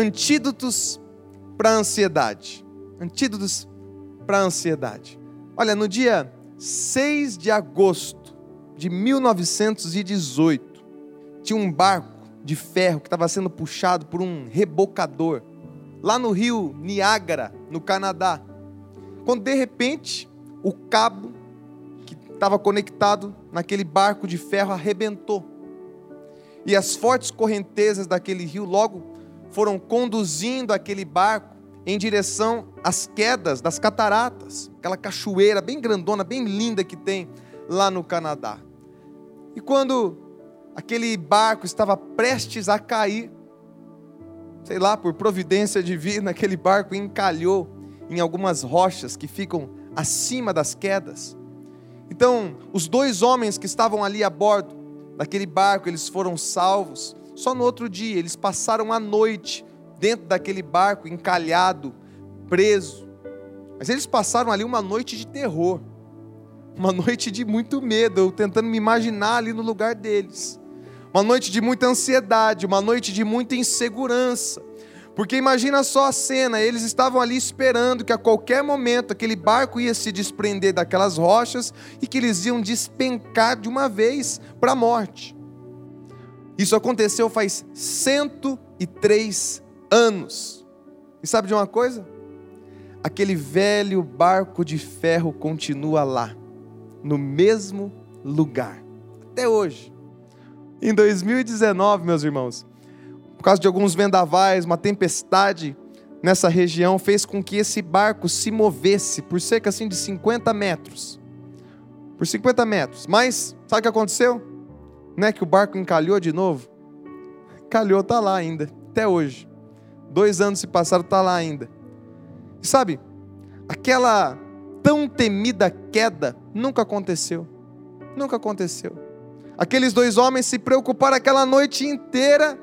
antídotos para a ansiedade. Antídotos para a ansiedade. Olha, no dia 6 de agosto de 1918, tinha um barco de ferro que estava sendo puxado por um rebocador lá no rio Niágara, no Canadá. Quando de repente o cabo que estava conectado naquele barco de ferro arrebentou. E as fortes correntezas daquele rio logo foram conduzindo aquele barco em direção às quedas das cataratas, aquela cachoeira bem grandona, bem linda que tem lá no Canadá. E quando aquele barco estava prestes a cair, sei lá, por providência divina, aquele barco encalhou em algumas rochas que ficam acima das quedas. Então, os dois homens que estavam ali a bordo daquele barco, eles foram salvos. Só no outro dia, eles passaram a noite dentro daquele barco, encalhado, preso. Mas eles passaram ali uma noite de terror, uma noite de muito medo, eu tentando me imaginar ali no lugar deles. Uma noite de muita ansiedade, uma noite de muita insegurança. Porque imagina só a cena, eles estavam ali esperando que a qualquer momento aquele barco ia se desprender daquelas rochas e que eles iam despencar de uma vez para a morte. Isso aconteceu faz 103 anos. E sabe de uma coisa? Aquele velho barco de ferro continua lá, no mesmo lugar, até hoje. Em 2019, meus irmãos, por causa de alguns vendavais, uma tempestade nessa região fez com que esse barco se movesse por cerca assim de 50 metros. Por 50 metros. Mas, sabe o que aconteceu? Não é que o barco encalhou de novo? Calhou, tá lá ainda, até hoje. Dois anos se passaram, tá lá ainda. E sabe, aquela tão temida queda nunca aconteceu. Nunca aconteceu. Aqueles dois homens se preocuparam aquela noite inteira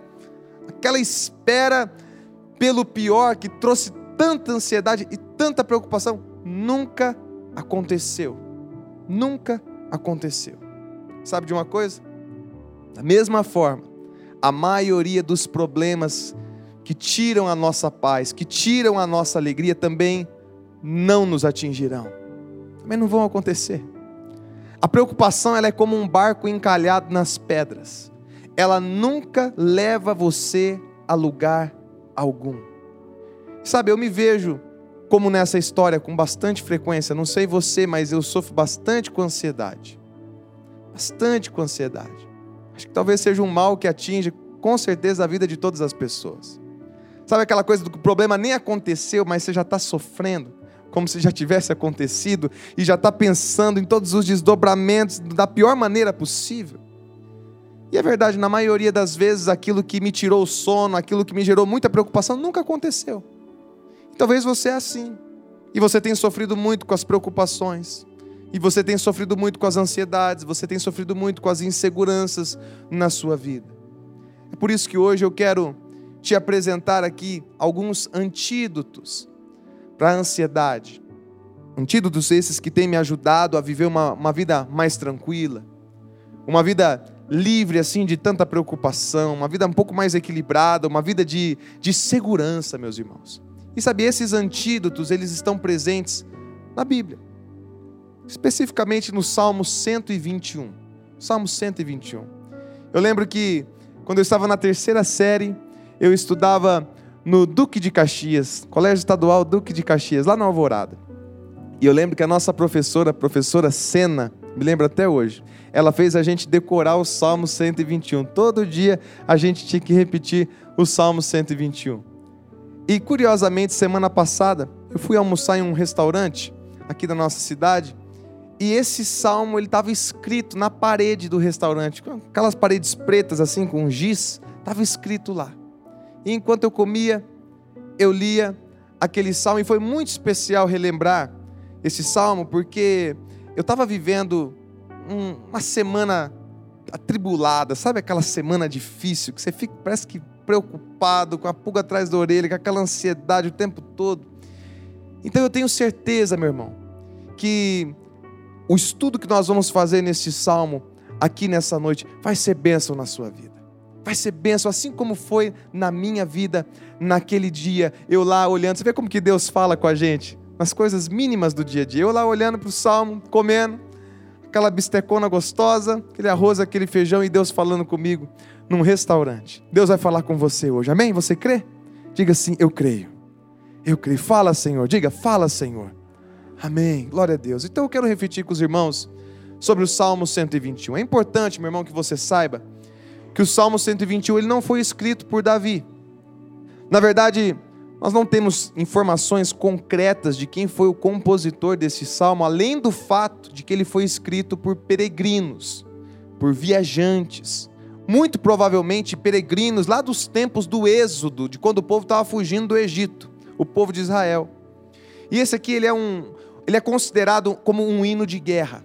aquela espera pelo pior que trouxe tanta ansiedade e tanta preocupação, nunca aconteceu. Nunca aconteceu. Sabe de uma coisa? Da mesma forma, a maioria dos problemas que tiram a nossa paz, que tiram a nossa alegria, também não nos atingirão. Também não vão acontecer. A preocupação ela é como um barco encalhado nas pedras ela nunca leva você a lugar algum. Sabe, eu me vejo como nessa história com bastante frequência, não sei você, mas eu sofro bastante com ansiedade. Bastante com ansiedade. Acho que talvez seja um mal que atinge com certeza a vida de todas as pessoas. Sabe aquela coisa do que o problema nem aconteceu, mas você já está sofrendo, como se já tivesse acontecido, e já está pensando em todos os desdobramentos da pior maneira possível. E é verdade, na maioria das vezes, aquilo que me tirou o sono, aquilo que me gerou muita preocupação, nunca aconteceu. talvez você é assim. E você tem sofrido muito com as preocupações. E você tem sofrido muito com as ansiedades. Você tem sofrido muito com as inseguranças na sua vida. É por isso que hoje eu quero te apresentar aqui alguns antídotos para a ansiedade. Antídotos esses que têm me ajudado a viver uma, uma vida mais tranquila. Uma vida livre assim de tanta preocupação, uma vida um pouco mais equilibrada, uma vida de, de segurança, meus irmãos. E sabe, esses antídotos, eles estão presentes na Bíblia. Especificamente no Salmo 121. Salmo 121. Eu lembro que quando eu estava na terceira série, eu estudava no Duque de Caxias, Colégio Estadual Duque de Caxias, lá na Alvorada. E eu lembro que a nossa professora, a professora Sena, me lembro até hoje, ela fez a gente decorar o Salmo 121. Todo dia a gente tinha que repetir o Salmo 121. E curiosamente, semana passada, eu fui almoçar em um restaurante aqui da nossa cidade, e esse salmo ele estava escrito na parede do restaurante, aquelas paredes pretas assim com giz, estava escrito lá. E enquanto eu comia, eu lia aquele salmo e foi muito especial relembrar esse salmo porque eu estava vivendo um, uma semana atribulada, sabe aquela semana difícil que você fica, parece que preocupado, com a pulga atrás da orelha, com aquela ansiedade o tempo todo. Então eu tenho certeza, meu irmão, que o estudo que nós vamos fazer neste salmo aqui nessa noite vai ser bênção na sua vida. vai ser bênção, assim como foi na minha vida naquele dia, eu lá olhando. Você vê como que Deus fala com a gente? Nas coisas mínimas do dia a dia. Eu lá olhando para o salmo, comendo, aquela bistecona gostosa, aquele arroz, aquele feijão e Deus falando comigo num restaurante. Deus vai falar com você hoje, amém? Você crê? Diga assim: Eu creio. Eu creio. Fala, Senhor. Diga, fala, Senhor. Amém. Glória a Deus. Então eu quero refletir com os irmãos sobre o Salmo 121. É importante, meu irmão, que você saiba que o Salmo 121 ele não foi escrito por Davi. Na verdade, nós não temos informações concretas de quem foi o compositor desse salmo, além do fato de que ele foi escrito por peregrinos, por viajantes, muito provavelmente peregrinos lá dos tempos do Êxodo, de quando o povo estava fugindo do Egito, o povo de Israel. E esse aqui ele é um, ele é considerado como um hino de guerra,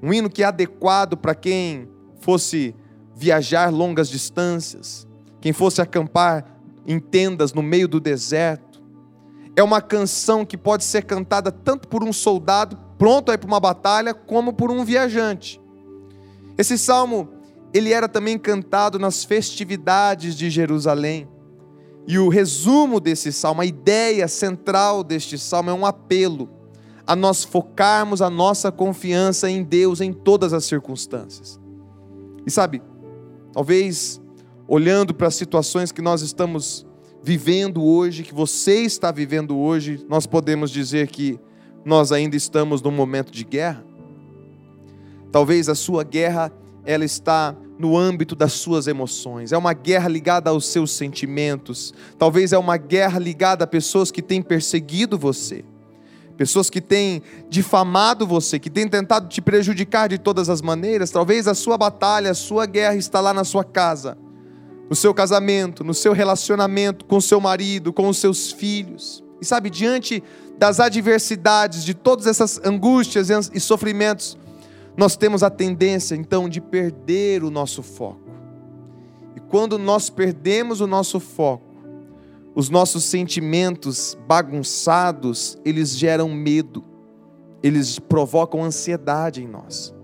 um hino que é adequado para quem fosse viajar longas distâncias, quem fosse acampar em tendas no meio do deserto. É uma canção que pode ser cantada tanto por um soldado pronto para uma batalha, como por um viajante. Esse salmo, ele era também cantado nas festividades de Jerusalém. E o resumo desse salmo, a ideia central deste salmo é um apelo a nós focarmos a nossa confiança em Deus em todas as circunstâncias. E sabe, Talvez olhando para as situações que nós estamos vivendo hoje, que você está vivendo hoje, nós podemos dizer que nós ainda estamos num momento de guerra. Talvez a sua guerra ela está no âmbito das suas emoções. É uma guerra ligada aos seus sentimentos. Talvez é uma guerra ligada a pessoas que têm perseguido você pessoas que têm difamado você, que têm tentado te prejudicar de todas as maneiras. Talvez a sua batalha, a sua guerra está lá na sua casa, no seu casamento, no seu relacionamento com seu marido, com os seus filhos. E sabe, diante das adversidades, de todas essas angústias e sofrimentos, nós temos a tendência então de perder o nosso foco. E quando nós perdemos o nosso foco, os nossos sentimentos bagunçados, eles geram medo, eles provocam ansiedade em nós.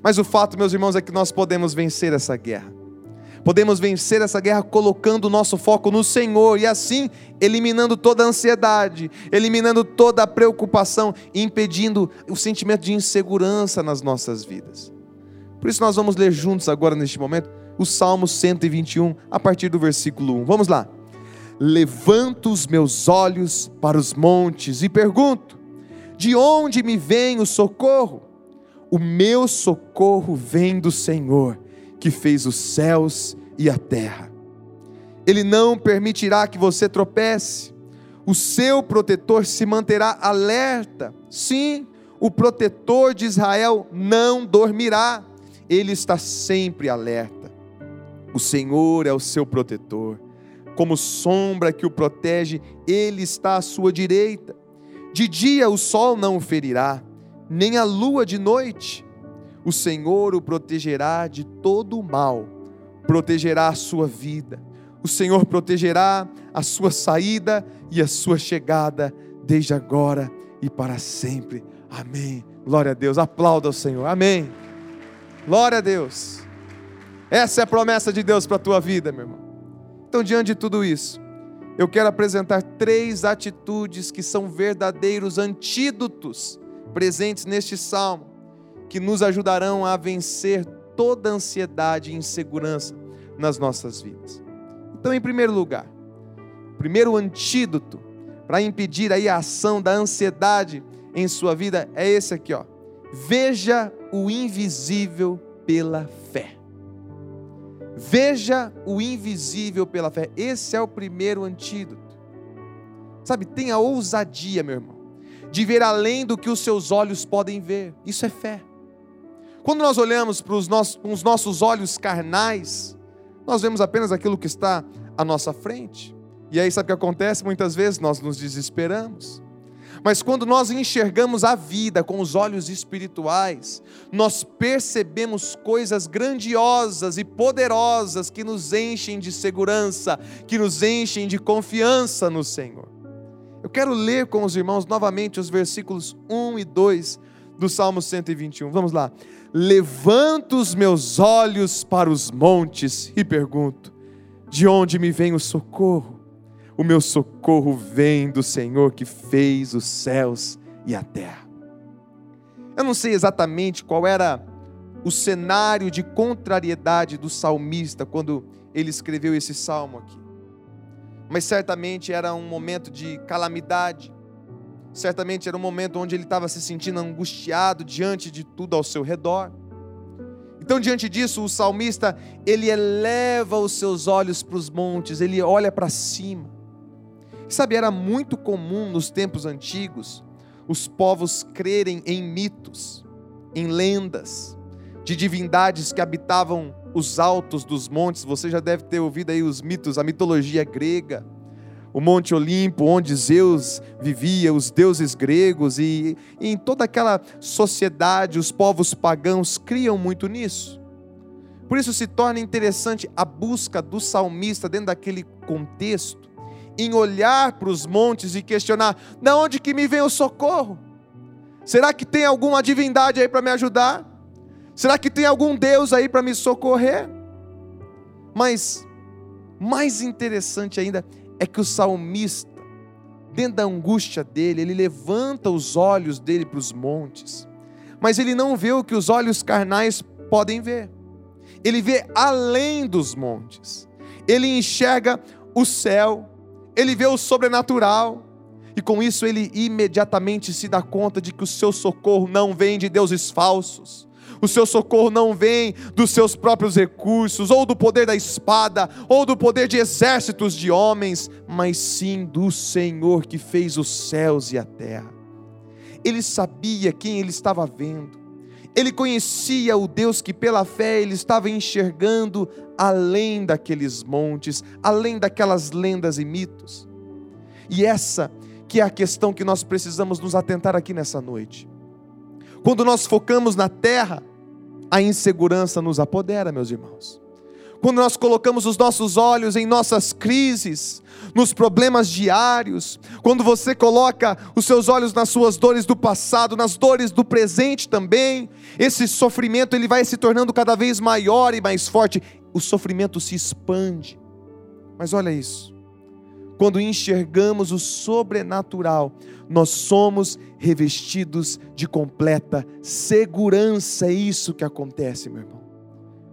Mas o fato, meus irmãos, é que nós podemos vencer essa guerra. Podemos vencer essa guerra colocando o nosso foco no Senhor e assim eliminando toda a ansiedade, eliminando toda a preocupação impedindo o sentimento de insegurança nas nossas vidas. Por isso nós vamos ler juntos agora neste momento o Salmo 121 a partir do versículo 1. Vamos lá. Levanto os meus olhos para os montes e pergunto: de onde me vem o socorro? O meu socorro vem do Senhor, que fez os céus e a terra. Ele não permitirá que você tropece, o seu protetor se manterá alerta. Sim, o protetor de Israel não dormirá, ele está sempre alerta. O Senhor é o seu protetor como sombra que o protege, ele está à sua direita. De dia o sol não o ferirá, nem a lua de noite. O Senhor o protegerá de todo o mal, protegerá a sua vida. O Senhor protegerá a sua saída e a sua chegada, desde agora e para sempre. Amém. Glória a Deus. Aplauda o Senhor. Amém. Glória a Deus. Essa é a promessa de Deus para a tua vida, meu irmão. Então, diante de tudo isso, eu quero apresentar três atitudes que são verdadeiros antídotos presentes neste salmo, que nos ajudarão a vencer toda ansiedade e insegurança nas nossas vidas. Então, em primeiro lugar, primeiro antídoto para impedir aí a ação da ansiedade em sua vida é esse aqui, ó. Veja o invisível pela fé. Veja o invisível pela fé. Esse é o primeiro antídoto. Sabe, tenha ousadia, meu irmão, de ver além do que os seus olhos podem ver. Isso é fé. Quando nós olhamos para os nossos, com os nossos olhos carnais, nós vemos apenas aquilo que está à nossa frente. E aí, sabe o que acontece? Muitas vezes nós nos desesperamos. Mas quando nós enxergamos a vida com os olhos espirituais, nós percebemos coisas grandiosas e poderosas que nos enchem de segurança, que nos enchem de confiança no Senhor. Eu quero ler com os irmãos novamente os versículos 1 e 2 do Salmo 121. Vamos lá. Levanto os meus olhos para os montes e pergunto: de onde me vem o socorro? O meu socorro vem do Senhor que fez os céus e a terra. Eu não sei exatamente qual era o cenário de contrariedade do salmista quando ele escreveu esse salmo aqui. Mas certamente era um momento de calamidade, certamente era um momento onde ele estava se sentindo angustiado diante de tudo ao seu redor. Então, diante disso, o salmista, ele eleva os seus olhos para os montes, ele olha para cima. Sabe, era muito comum nos tempos antigos os povos crerem em mitos, em lendas, de divindades que habitavam os altos dos montes. Você já deve ter ouvido aí os mitos, a mitologia grega, o Monte Olimpo, onde Zeus vivia, os deuses gregos, e, e em toda aquela sociedade, os povos pagãos criam muito nisso. Por isso se torna interessante a busca do salmista dentro daquele contexto, em olhar para os montes e questionar: de onde que me vem o socorro? Será que tem alguma divindade aí para me ajudar? Será que tem algum Deus aí para me socorrer? Mas mais interessante ainda é que o salmista, dentro da angústia dele, ele levanta os olhos dele para os montes, mas ele não vê o que os olhos carnais podem ver. Ele vê além dos montes. Ele enxerga o céu, ele vê o sobrenatural, e com isso ele imediatamente se dá conta de que o seu socorro não vem de deuses falsos, o seu socorro não vem dos seus próprios recursos, ou do poder da espada, ou do poder de exércitos de homens, mas sim do Senhor que fez os céus e a terra. Ele sabia quem ele estava vendo, ele conhecia o Deus que pela fé ele estava enxergando além daqueles montes, além daquelas lendas e mitos. E essa que é a questão que nós precisamos nos atentar aqui nessa noite. Quando nós focamos na terra, a insegurança nos apodera, meus irmãos. Quando nós colocamos os nossos olhos em nossas crises, nos problemas diários, quando você coloca os seus olhos nas suas dores do passado, nas dores do presente também, esse sofrimento ele vai se tornando cada vez maior e mais forte, o sofrimento se expande. Mas olha isso. Quando enxergamos o sobrenatural, nós somos revestidos de completa segurança. É isso que acontece, meu irmão.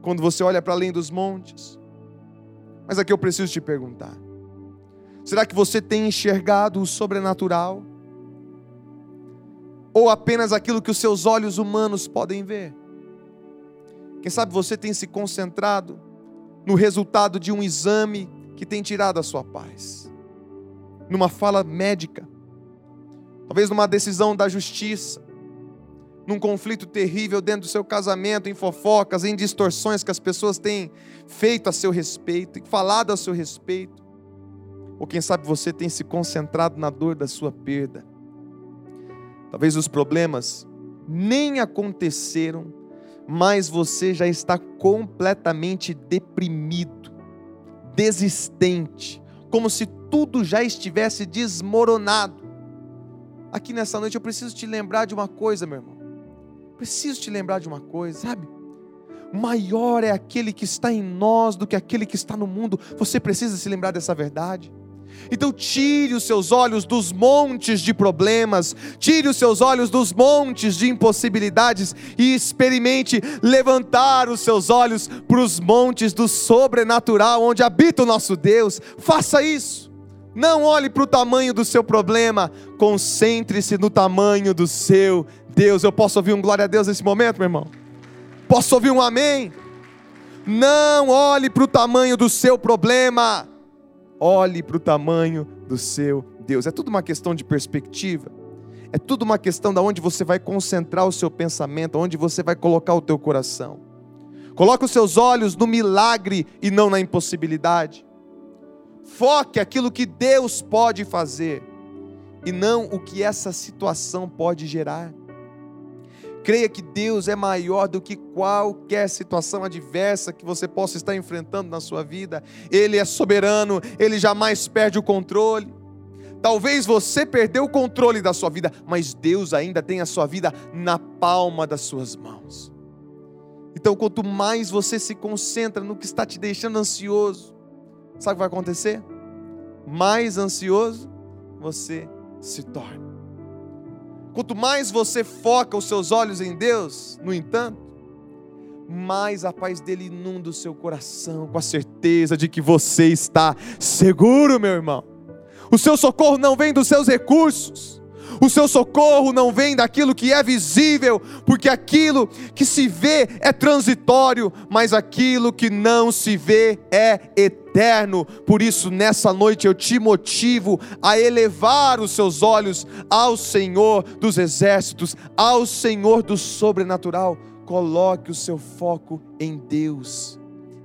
Quando você olha para além dos montes. Mas aqui eu preciso te perguntar: será que você tem enxergado o sobrenatural? Ou apenas aquilo que os seus olhos humanos podem ver? Quem sabe você tem se concentrado no resultado de um exame que tem tirado a sua paz numa fala médica, talvez numa decisão da justiça, num conflito terrível dentro do seu casamento, em fofocas, em distorções que as pessoas têm feito a seu respeito falado a seu respeito. Ou quem sabe você tem se concentrado na dor da sua perda. Talvez os problemas nem aconteceram, mas você já está completamente deprimido, desistente, como se tudo já estivesse desmoronado. Aqui nessa noite eu preciso te lembrar de uma coisa, meu irmão. Preciso te lembrar de uma coisa, sabe? Maior é aquele que está em nós do que aquele que está no mundo. Você precisa se lembrar dessa verdade. Então, tire os seus olhos dos montes de problemas, tire os seus olhos dos montes de impossibilidades e experimente levantar os seus olhos para os montes do sobrenatural, onde habita o nosso Deus. Faça isso. Não olhe para o tamanho do seu problema, concentre-se no tamanho do seu Deus. Eu posso ouvir um glória a Deus nesse momento, meu irmão? Posso ouvir um amém? Não olhe para o tamanho do seu problema, olhe para o tamanho do seu Deus. É tudo uma questão de perspectiva. É tudo uma questão de onde você vai concentrar o seu pensamento, onde você vai colocar o teu coração. Coloque os seus olhos no milagre e não na impossibilidade. Foque aquilo que Deus pode fazer e não o que essa situação pode gerar. Creia que Deus é maior do que qualquer situação adversa que você possa estar enfrentando na sua vida. Ele é soberano, ele jamais perde o controle. Talvez você perdeu o controle da sua vida, mas Deus ainda tem a sua vida na palma das suas mãos. Então, quanto mais você se concentra no que está te deixando ansioso, sabe o que vai acontecer? Mais ansioso você se torna. Quanto mais você foca os seus olhos em Deus, no entanto, mais a paz dele inunda o seu coração com a certeza de que você está seguro, meu irmão. O seu socorro não vem dos seus recursos. O seu socorro não vem daquilo que é visível, porque aquilo que se vê é transitório, mas aquilo que não se vê é eterno. Por isso, nessa noite eu te motivo a elevar os seus olhos ao Senhor dos exércitos, ao Senhor do sobrenatural. Coloque o seu foco em Deus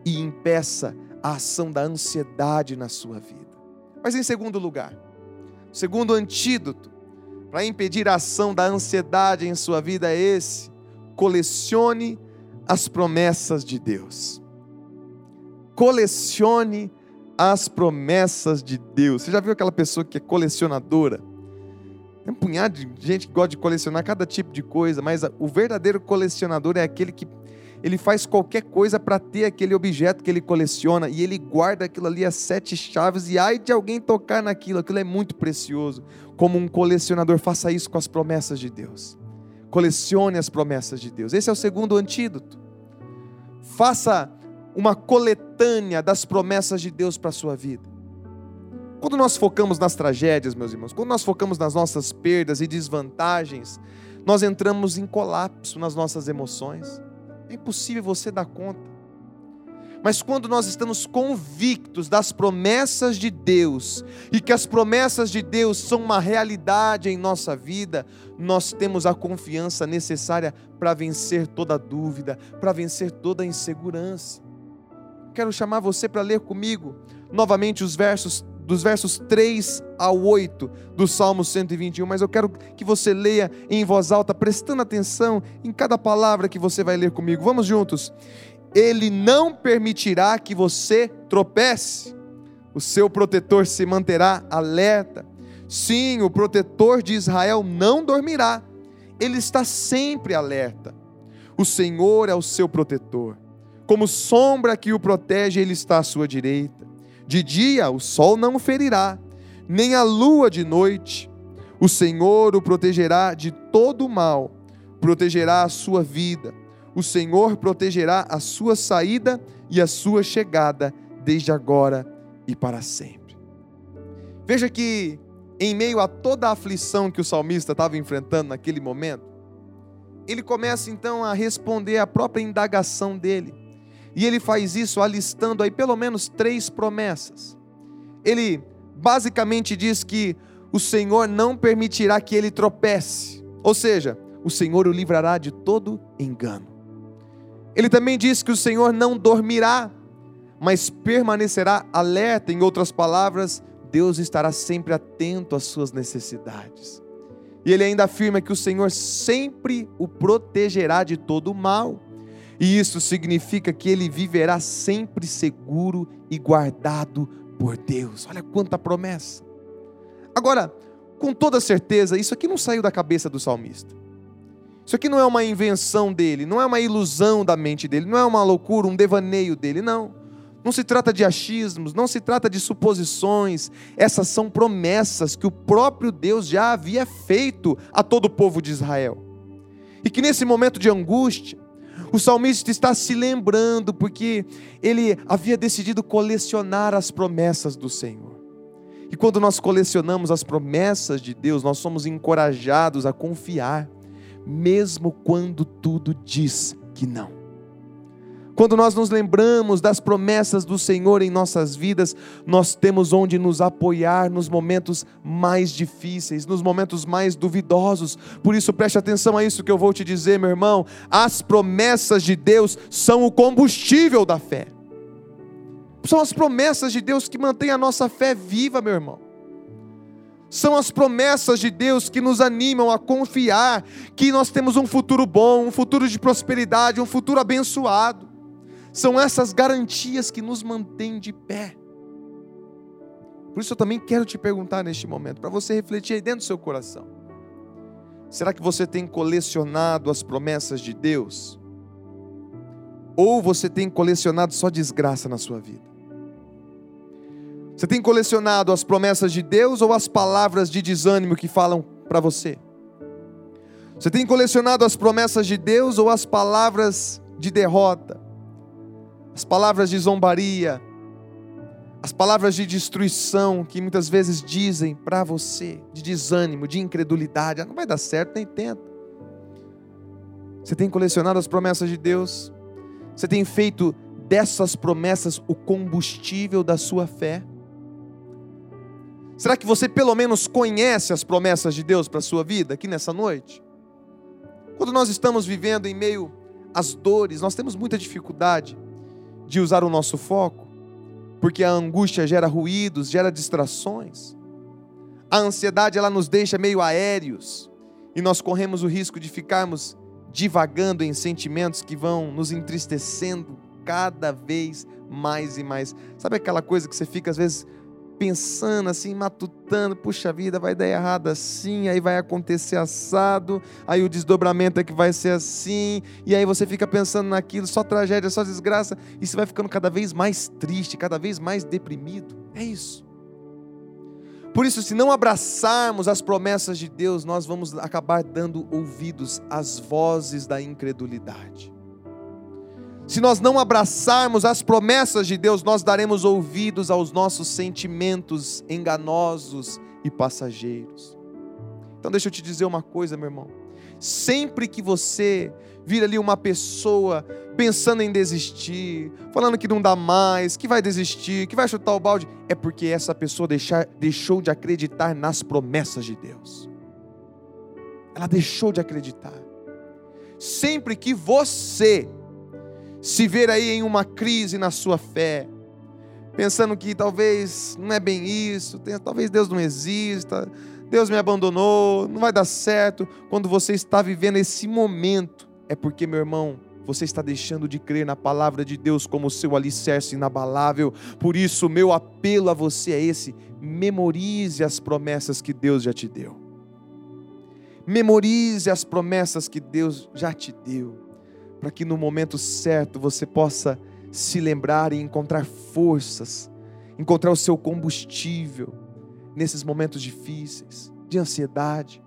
e impeça a ação da ansiedade na sua vida. Mas em segundo lugar, segundo antídoto para impedir a ação da ansiedade em sua vida é esse: colecione as promessas de Deus. Colecione as promessas de Deus. Você já viu aquela pessoa que é colecionadora? Tem um punhado de gente que gosta de colecionar cada tipo de coisa, mas o verdadeiro colecionador é aquele que ele faz qualquer coisa para ter aquele objeto que ele coleciona e ele guarda aquilo ali as sete chaves e ai de alguém tocar naquilo, aquilo é muito precioso. Como um colecionador, faça isso com as promessas de Deus. Colecione as promessas de Deus. Esse é o segundo antídoto. Faça uma coletânea das promessas de Deus para a sua vida. Quando nós focamos nas tragédias, meus irmãos, quando nós focamos nas nossas perdas e desvantagens, nós entramos em colapso nas nossas emoções. É impossível você dar conta. Mas quando nós estamos convictos das promessas de Deus e que as promessas de Deus são uma realidade em nossa vida, nós temos a confiança necessária para vencer toda dúvida, para vencer toda insegurança. Quero chamar você para ler comigo novamente os versos dos versos 3 ao 8 do Salmo 121, mas eu quero que você leia em voz alta, prestando atenção em cada palavra que você vai ler comigo. Vamos juntos. Ele não permitirá que você tropece. O seu protetor se manterá alerta. Sim, o protetor de Israel não dormirá. Ele está sempre alerta. O Senhor é o seu protetor. Como sombra que o protege, ele está à sua direita. De dia o sol não o ferirá, nem a lua de noite. O Senhor o protegerá de todo o mal, protegerá a sua vida. O Senhor protegerá a sua saída e a sua chegada, desde agora e para sempre. Veja que, em meio a toda a aflição que o salmista estava enfrentando naquele momento, ele começa então a responder à própria indagação dele. E ele faz isso alistando aí pelo menos três promessas. Ele basicamente diz que o Senhor não permitirá que ele tropece, ou seja, o Senhor o livrará de todo engano. Ele também diz que o Senhor não dormirá, mas permanecerá alerta, em outras palavras, Deus estará sempre atento às suas necessidades. E ele ainda afirma que o Senhor sempre o protegerá de todo o mal. E isso significa que ele viverá sempre seguro e guardado por Deus. Olha quanta promessa. Agora, com toda certeza, isso aqui não saiu da cabeça do salmista. Isso aqui não é uma invenção dele, não é uma ilusão da mente dele, não é uma loucura, um devaneio dele, não. Não se trata de achismos, não se trata de suposições. Essas são promessas que o próprio Deus já havia feito a todo o povo de Israel. E que nesse momento de angústia, o salmista está se lembrando porque ele havia decidido colecionar as promessas do Senhor. E quando nós colecionamos as promessas de Deus, nós somos encorajados a confiar, mesmo quando tudo diz que não. Quando nós nos lembramos das promessas do Senhor em nossas vidas, nós temos onde nos apoiar nos momentos mais difíceis, nos momentos mais duvidosos. Por isso, preste atenção a isso que eu vou te dizer, meu irmão. As promessas de Deus são o combustível da fé. São as promessas de Deus que mantêm a nossa fé viva, meu irmão. São as promessas de Deus que nos animam a confiar que nós temos um futuro bom, um futuro de prosperidade, um futuro abençoado. São essas garantias que nos mantêm de pé. Por isso eu também quero te perguntar neste momento, para você refletir aí dentro do seu coração. Será que você tem colecionado as promessas de Deus? Ou você tem colecionado só desgraça na sua vida? Você tem colecionado as promessas de Deus ou as palavras de desânimo que falam para você? Você tem colecionado as promessas de Deus ou as palavras de derrota? As palavras de zombaria, as palavras de destruição que muitas vezes dizem para você, de desânimo, de incredulidade, ah, não vai dar certo, nem tenta. Você tem colecionado as promessas de Deus? Você tem feito dessas promessas o combustível da sua fé? Será que você pelo menos conhece as promessas de Deus para a sua vida aqui nessa noite? Quando nós estamos vivendo em meio às dores, nós temos muita dificuldade de usar o nosso foco, porque a angústia gera ruídos, gera distrações. A ansiedade ela nos deixa meio aéreos e nós corremos o risco de ficarmos divagando em sentimentos que vão nos entristecendo cada vez mais e mais. Sabe aquela coisa que você fica às vezes pensando assim, matutando, puxa vida, vai dar errado assim, aí vai acontecer assado, aí o desdobramento é que vai ser assim, e aí você fica pensando naquilo, só tragédia, só desgraça, e você vai ficando cada vez mais triste, cada vez mais deprimido. É isso. Por isso, se não abraçarmos as promessas de Deus, nós vamos acabar dando ouvidos às vozes da incredulidade. Se nós não abraçarmos as promessas de Deus, nós daremos ouvidos aos nossos sentimentos enganosos e passageiros. Então, deixa eu te dizer uma coisa, meu irmão. Sempre que você vir ali uma pessoa pensando em desistir, falando que não dá mais, que vai desistir, que vai chutar o balde, é porque essa pessoa deixar, deixou de acreditar nas promessas de Deus. Ela deixou de acreditar. Sempre que você se ver aí em uma crise na sua fé, pensando que talvez não é bem isso, talvez Deus não exista, Deus me abandonou, não vai dar certo. Quando você está vivendo esse momento, é porque, meu irmão, você está deixando de crer na palavra de Deus como seu alicerce inabalável. Por isso, meu apelo a você é esse: memorize as promessas que Deus já te deu. Memorize as promessas que Deus já te deu para que no momento certo você possa se lembrar e encontrar forças, encontrar o seu combustível nesses momentos difíceis, de ansiedade.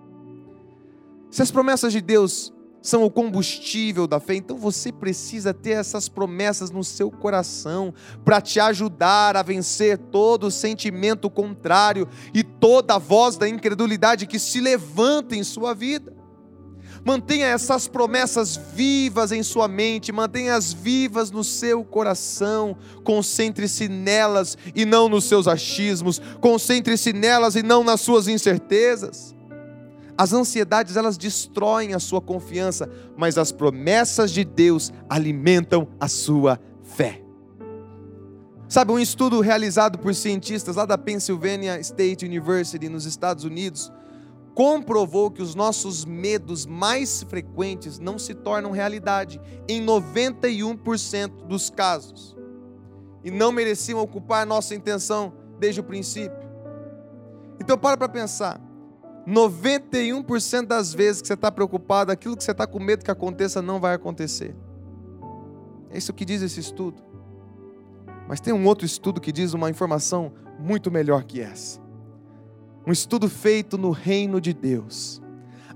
Se as promessas de Deus são o combustível da fé, então você precisa ter essas promessas no seu coração para te ajudar a vencer todo sentimento contrário e toda voz da incredulidade que se levanta em sua vida. Mantenha essas promessas vivas em sua mente, mantenha-as vivas no seu coração. Concentre-se nelas e não nos seus achismos, concentre-se nelas e não nas suas incertezas. As ansiedades elas destroem a sua confiança, mas as promessas de Deus alimentam a sua fé. Sabe, um estudo realizado por cientistas lá da Pennsylvania State University, nos Estados Unidos, comprovou que os nossos medos mais frequentes não se tornam realidade em 91% dos casos. E não mereciam ocupar nossa intenção desde o princípio. Então para para pensar. 91% das vezes que você está preocupado, aquilo que você está com medo que aconteça não vai acontecer. É isso que diz esse estudo. Mas tem um outro estudo que diz uma informação muito melhor que essa. Um estudo feito no reino de Deus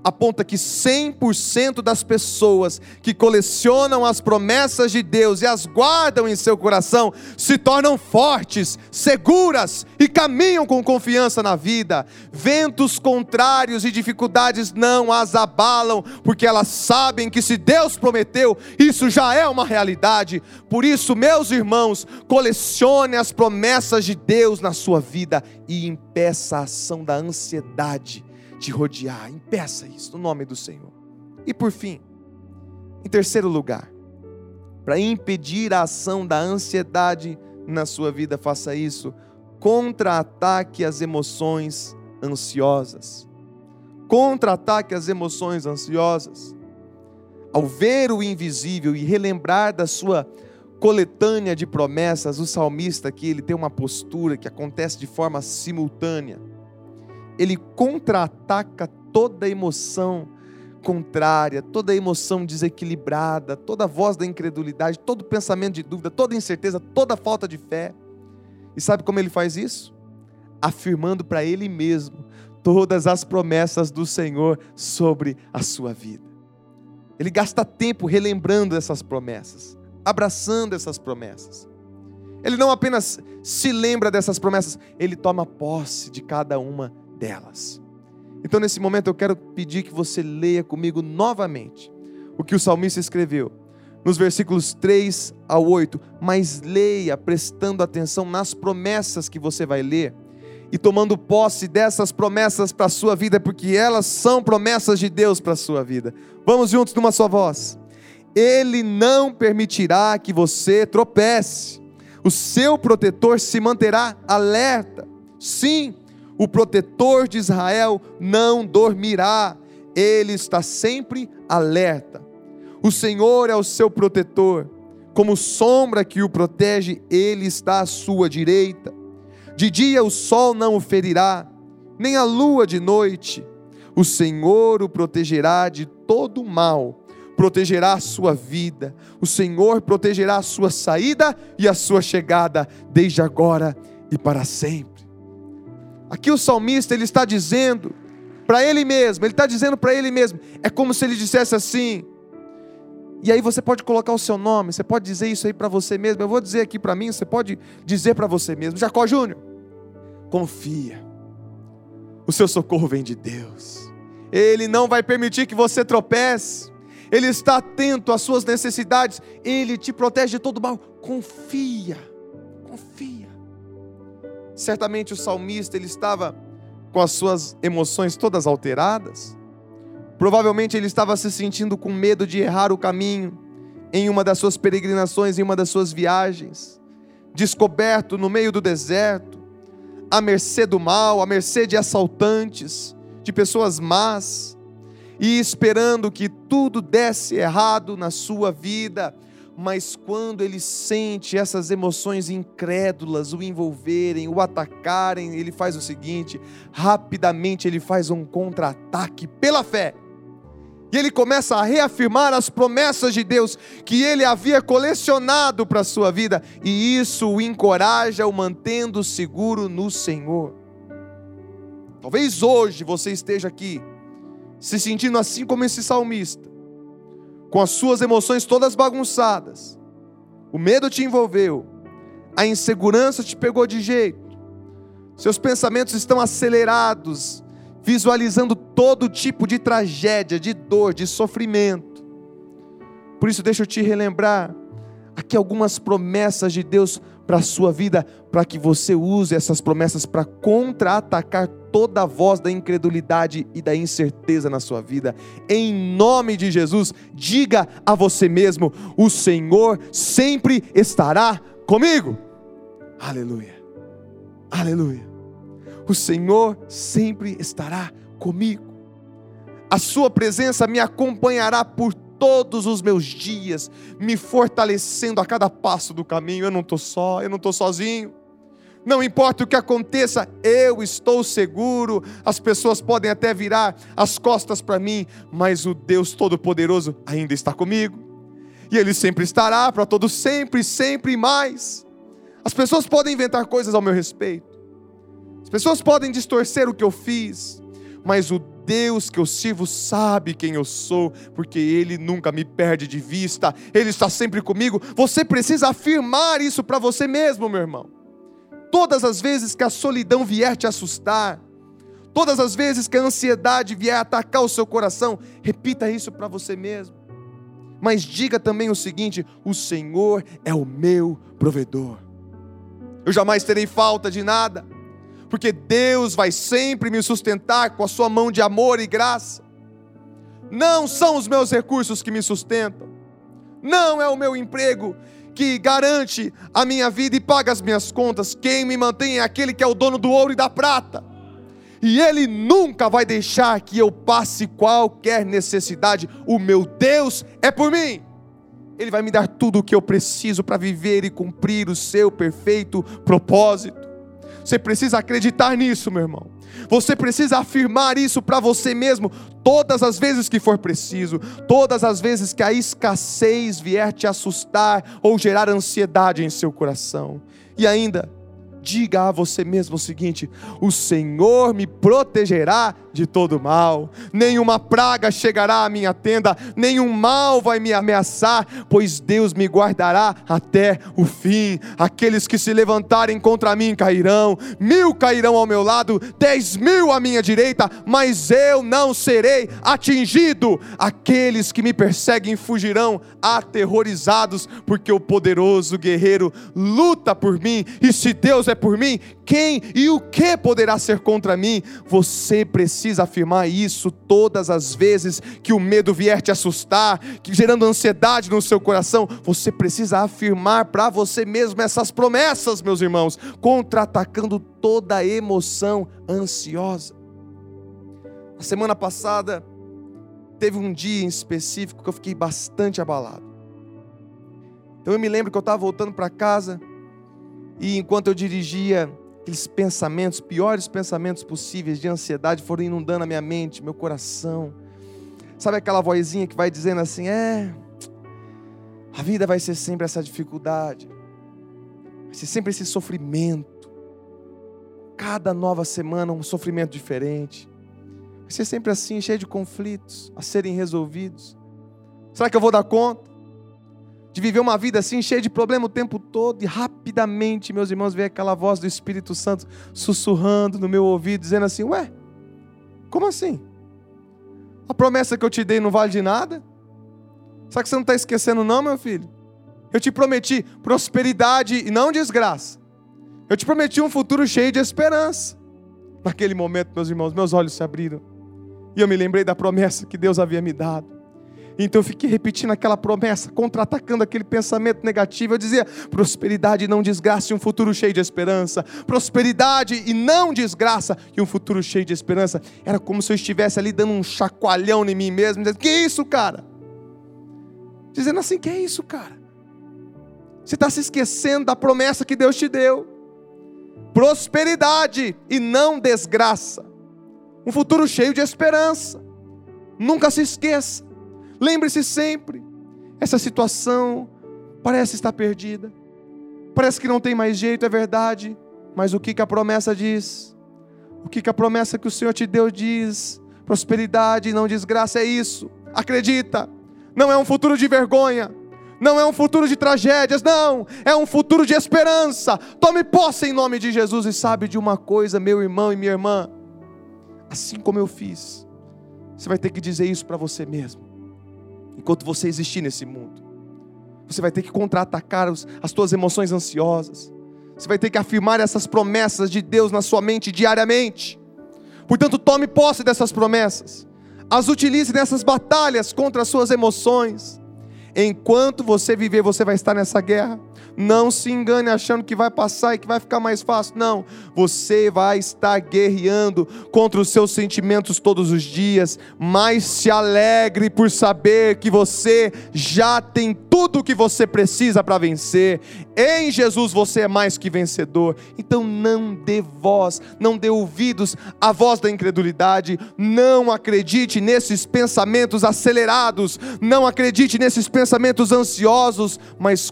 aponta que 100% das pessoas que colecionam as promessas de Deus e as guardam em seu coração se tornam fortes, seguras e caminham com confiança na vida. Ventos contrários e dificuldades não as abalam, porque elas sabem que se Deus prometeu, isso já é uma realidade. Por isso, meus irmãos, colecione as promessas de Deus na sua vida e impeça a ação da ansiedade te rodear. Impeça isso no nome do Senhor. E por fim, em terceiro lugar, para impedir a ação da ansiedade na sua vida, faça isso. Contra-ataque as emoções ansiosas. Contra-ataque as emoções ansiosas. Ao ver o invisível e relembrar da sua coletânea de promessas, o salmista aqui, ele tem uma postura que acontece de forma simultânea. Ele contra-ataca toda emoção contrária, toda emoção desequilibrada, toda voz da incredulidade, todo pensamento de dúvida, toda incerteza, toda falta de fé. E sabe como ele faz isso? Afirmando para ele mesmo todas as promessas do Senhor sobre a sua vida. Ele gasta tempo relembrando essas promessas, abraçando essas promessas. Ele não apenas se lembra dessas promessas, ele toma posse de cada uma delas. Então, nesse momento, eu quero pedir que você leia comigo novamente o que o salmista escreveu, nos versículos 3 ao 8. Mas leia prestando atenção nas promessas que você vai ler e tomando posse dessas promessas para a sua vida, porque elas são promessas de Deus para a sua vida. Vamos juntos numa só voz. Ele não permitirá que você tropece. O seu protetor se manterá alerta. Sim, o protetor de Israel não dormirá, ele está sempre alerta. O Senhor é o seu protetor, como sombra que o protege, ele está à sua direita. De dia o sol não o ferirá, nem a lua de noite. O Senhor o protegerá de todo mal, protegerá a sua vida. O Senhor protegerá a sua saída e a sua chegada, desde agora e para sempre. Aqui o salmista ele está dizendo para ele mesmo, ele está dizendo para ele mesmo, é como se ele dissesse assim. E aí você pode colocar o seu nome, você pode dizer isso aí para você mesmo. Eu vou dizer aqui para mim, você pode dizer para você mesmo. Jacó Júnior, confia. O seu socorro vem de Deus. Ele não vai permitir que você tropece. Ele está atento às suas necessidades. Ele te protege de todo mal. Confia. Confia. Certamente o salmista ele estava com as suas emoções todas alteradas. Provavelmente ele estava se sentindo com medo de errar o caminho em uma das suas peregrinações, em uma das suas viagens, descoberto no meio do deserto, à mercê do mal, à mercê de assaltantes, de pessoas más, e esperando que tudo desse errado na sua vida, mas quando ele sente essas emoções incrédulas o envolverem, o atacarem, ele faz o seguinte: rapidamente ele faz um contra-ataque pela fé. E ele começa a reafirmar as promessas de Deus que ele havia colecionado para a sua vida, e isso o encoraja, o mantendo seguro no Senhor. Talvez hoje você esteja aqui se sentindo assim como esse salmista com as suas emoções todas bagunçadas, o medo te envolveu, a insegurança te pegou de jeito, seus pensamentos estão acelerados, visualizando todo tipo de tragédia, de dor, de sofrimento. Por isso, deixa eu te relembrar aqui algumas promessas de Deus para a sua vida, para que você use essas promessas para contra-atacar toda a voz da incredulidade e da incerteza na sua vida. Em nome de Jesus, diga a você mesmo: o Senhor sempre estará comigo. Aleluia. Aleluia. O Senhor sempre estará comigo. A sua presença me acompanhará por todos os meus dias, me fortalecendo a cada passo do caminho. Eu não estou só, eu não estou sozinho. Não importa o que aconteça, eu estou seguro. As pessoas podem até virar as costas para mim, mas o Deus Todo-Poderoso ainda está comigo. E Ele sempre estará para todos, sempre, sempre mais. As pessoas podem inventar coisas ao meu respeito. As pessoas podem distorcer o que eu fiz, mas o Deus que eu sirvo sabe quem eu sou, porque Ele nunca me perde de vista, Ele está sempre comigo. Você precisa afirmar isso para você mesmo, meu irmão. Todas as vezes que a solidão vier te assustar, todas as vezes que a ansiedade vier atacar o seu coração, repita isso para você mesmo. Mas diga também o seguinte: o Senhor é o meu provedor. Eu jamais terei falta de nada, porque Deus vai sempre me sustentar com a sua mão de amor e graça. Não são os meus recursos que me sustentam, não é o meu emprego que garante a minha vida e paga as minhas contas. Quem me mantém é aquele que é o dono do ouro e da prata. E Ele nunca vai deixar que eu passe qualquer necessidade. O meu Deus é por mim. Ele vai me dar tudo o que eu preciso para viver e cumprir o seu perfeito propósito. Você precisa acreditar nisso, meu irmão. Você precisa afirmar isso para você mesmo todas as vezes que for preciso, todas as vezes que a escassez vier te assustar ou gerar ansiedade em seu coração. E ainda, diga a você mesmo o seguinte: o Senhor me protegerá de todo mal, nenhuma praga chegará à minha tenda, nenhum mal vai me ameaçar, pois Deus me guardará até o fim. Aqueles que se levantarem contra mim cairão, mil cairão ao meu lado, dez mil à minha direita, mas eu não serei atingido. Aqueles que me perseguem fugirão aterrorizados, porque o poderoso guerreiro luta por mim, e se Deus é por mim, quem e o que poderá ser contra mim? Você precisa afirmar isso todas as vezes que o medo vier te assustar, que gerando ansiedade no seu coração. Você precisa afirmar para você mesmo essas promessas, meus irmãos, contra-atacando toda emoção ansiosa. Na semana passada, teve um dia em específico que eu fiquei bastante abalado. Então eu me lembro que eu estava voltando para casa e enquanto eu dirigia, aqueles pensamentos, piores pensamentos possíveis de ansiedade foram inundando a minha mente, meu coração. Sabe aquela vozinha que vai dizendo assim: é, a vida vai ser sempre essa dificuldade, vai ser sempre esse sofrimento. Cada nova semana um sofrimento diferente. Vai ser sempre assim, cheio de conflitos a serem resolvidos. Será que eu vou dar conta? De viver uma vida assim, cheia de problema o tempo todo, e rapidamente, meus irmãos, vem aquela voz do Espírito Santo sussurrando no meu ouvido, dizendo assim: Ué, como assim? A promessa que eu te dei não vale de nada? Será que você não está esquecendo, não, meu filho? Eu te prometi prosperidade e não desgraça. Eu te prometi um futuro cheio de esperança. Naquele momento, meus irmãos, meus olhos se abriram. E eu me lembrei da promessa que Deus havia me dado. Então eu fiquei repetindo aquela promessa, contra-atacando aquele pensamento negativo. Eu dizia: prosperidade e não desgraça e um futuro cheio de esperança. Prosperidade e não desgraça e um futuro cheio de esperança. Era como se eu estivesse ali dando um chacoalhão em mim mesmo, dizendo: Que é isso, cara? Dizendo assim: Que é isso, cara? Você está se esquecendo da promessa que Deus te deu. Prosperidade e não desgraça. Um futuro cheio de esperança. Nunca se esqueça. Lembre-se sempre: essa situação parece estar perdida, parece que não tem mais jeito, é verdade, mas o que, que a promessa diz? O que, que a promessa que o Senhor te deu diz? Prosperidade, não desgraça, é isso. Acredita, não é um futuro de vergonha, não é um futuro de tragédias, não, é um futuro de esperança. Tome posse em nome de Jesus e sabe de uma coisa, meu irmão e minha irmã, assim como eu fiz, você vai ter que dizer isso para você mesmo enquanto você existir nesse mundo. Você vai ter que contra-atacar as suas emoções ansiosas. Você vai ter que afirmar essas promessas de Deus na sua mente diariamente. Portanto, tome posse dessas promessas. As utilize nessas batalhas contra as suas emoções. Enquanto você viver, você vai estar nessa guerra. Não se engane achando que vai passar e que vai ficar mais fácil. Não. Você vai estar guerreando contra os seus sentimentos todos os dias. Mas se alegre por saber que você já tem tudo o que você precisa para vencer. Em Jesus você é mais que vencedor. Então não dê voz, não dê ouvidos à voz da incredulidade. Não acredite nesses pensamentos acelerados. Não acredite nesses pensamentos ansiosos, mas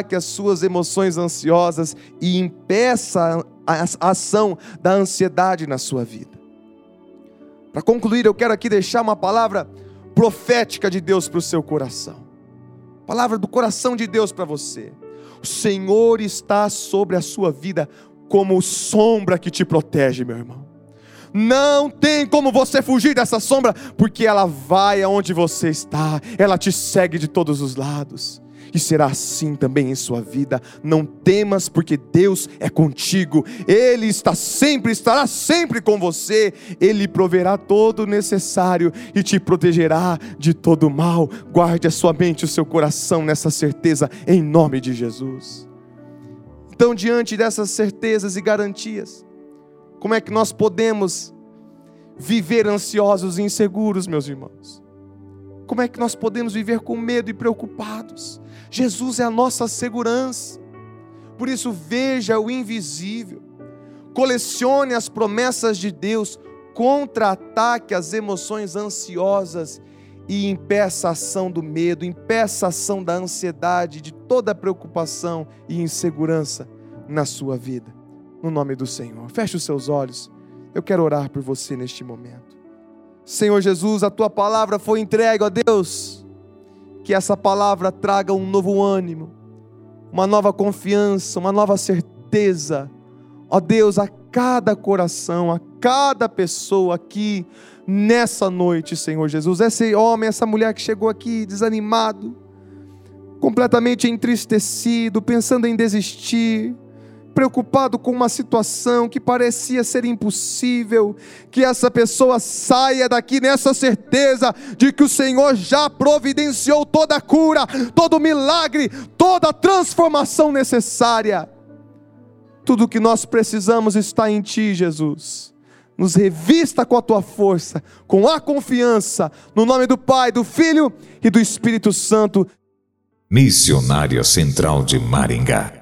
contra-ataque as suas emoções ansiosas e impeça a ação da ansiedade na sua vida. Para concluir, eu quero aqui deixar uma palavra profética de Deus para o seu coração. Palavra do coração de Deus para você. O Senhor está sobre a sua vida como sombra que te protege, meu irmão. Não tem como você fugir dessa sombra, porque ela vai aonde você está, ela te segue de todos os lados e será assim também em sua vida. Não temas, porque Deus é contigo, Ele está sempre, estará sempre com você, Ele proverá todo o necessário e te protegerá de todo mal. Guarde a sua mente e o seu coração nessa certeza, em nome de Jesus. Então, diante dessas certezas e garantias, como é que nós podemos viver ansiosos e inseguros, meus irmãos? como é que nós podemos viver com medo e preocupados? Jesus é a nossa segurança. Por isso, veja o invisível, colecione as promessas de Deus, contra-ataque as emoções ansiosas e impeça a ação do medo, impeça a ação da ansiedade, de toda preocupação e insegurança na sua vida. No nome do Senhor. Feche os seus olhos. Eu quero orar por você neste momento. Senhor Jesus, a tua palavra foi entregue, ó Deus. Que essa palavra traga um novo ânimo, uma nova confiança, uma nova certeza. Ó Deus, a cada coração, a cada pessoa aqui nessa noite, Senhor Jesus. Esse homem, essa mulher que chegou aqui desanimado, completamente entristecido, pensando em desistir, preocupado com uma situação que parecia ser impossível, que essa pessoa saia daqui nessa certeza de que o Senhor já providenciou toda a cura, todo o milagre, toda a transformação necessária. Tudo o que nós precisamos está em Ti, Jesus. Nos revista com a Tua força, com a confiança, no nome do Pai, do Filho e do Espírito Santo. Missionária Central de Maringá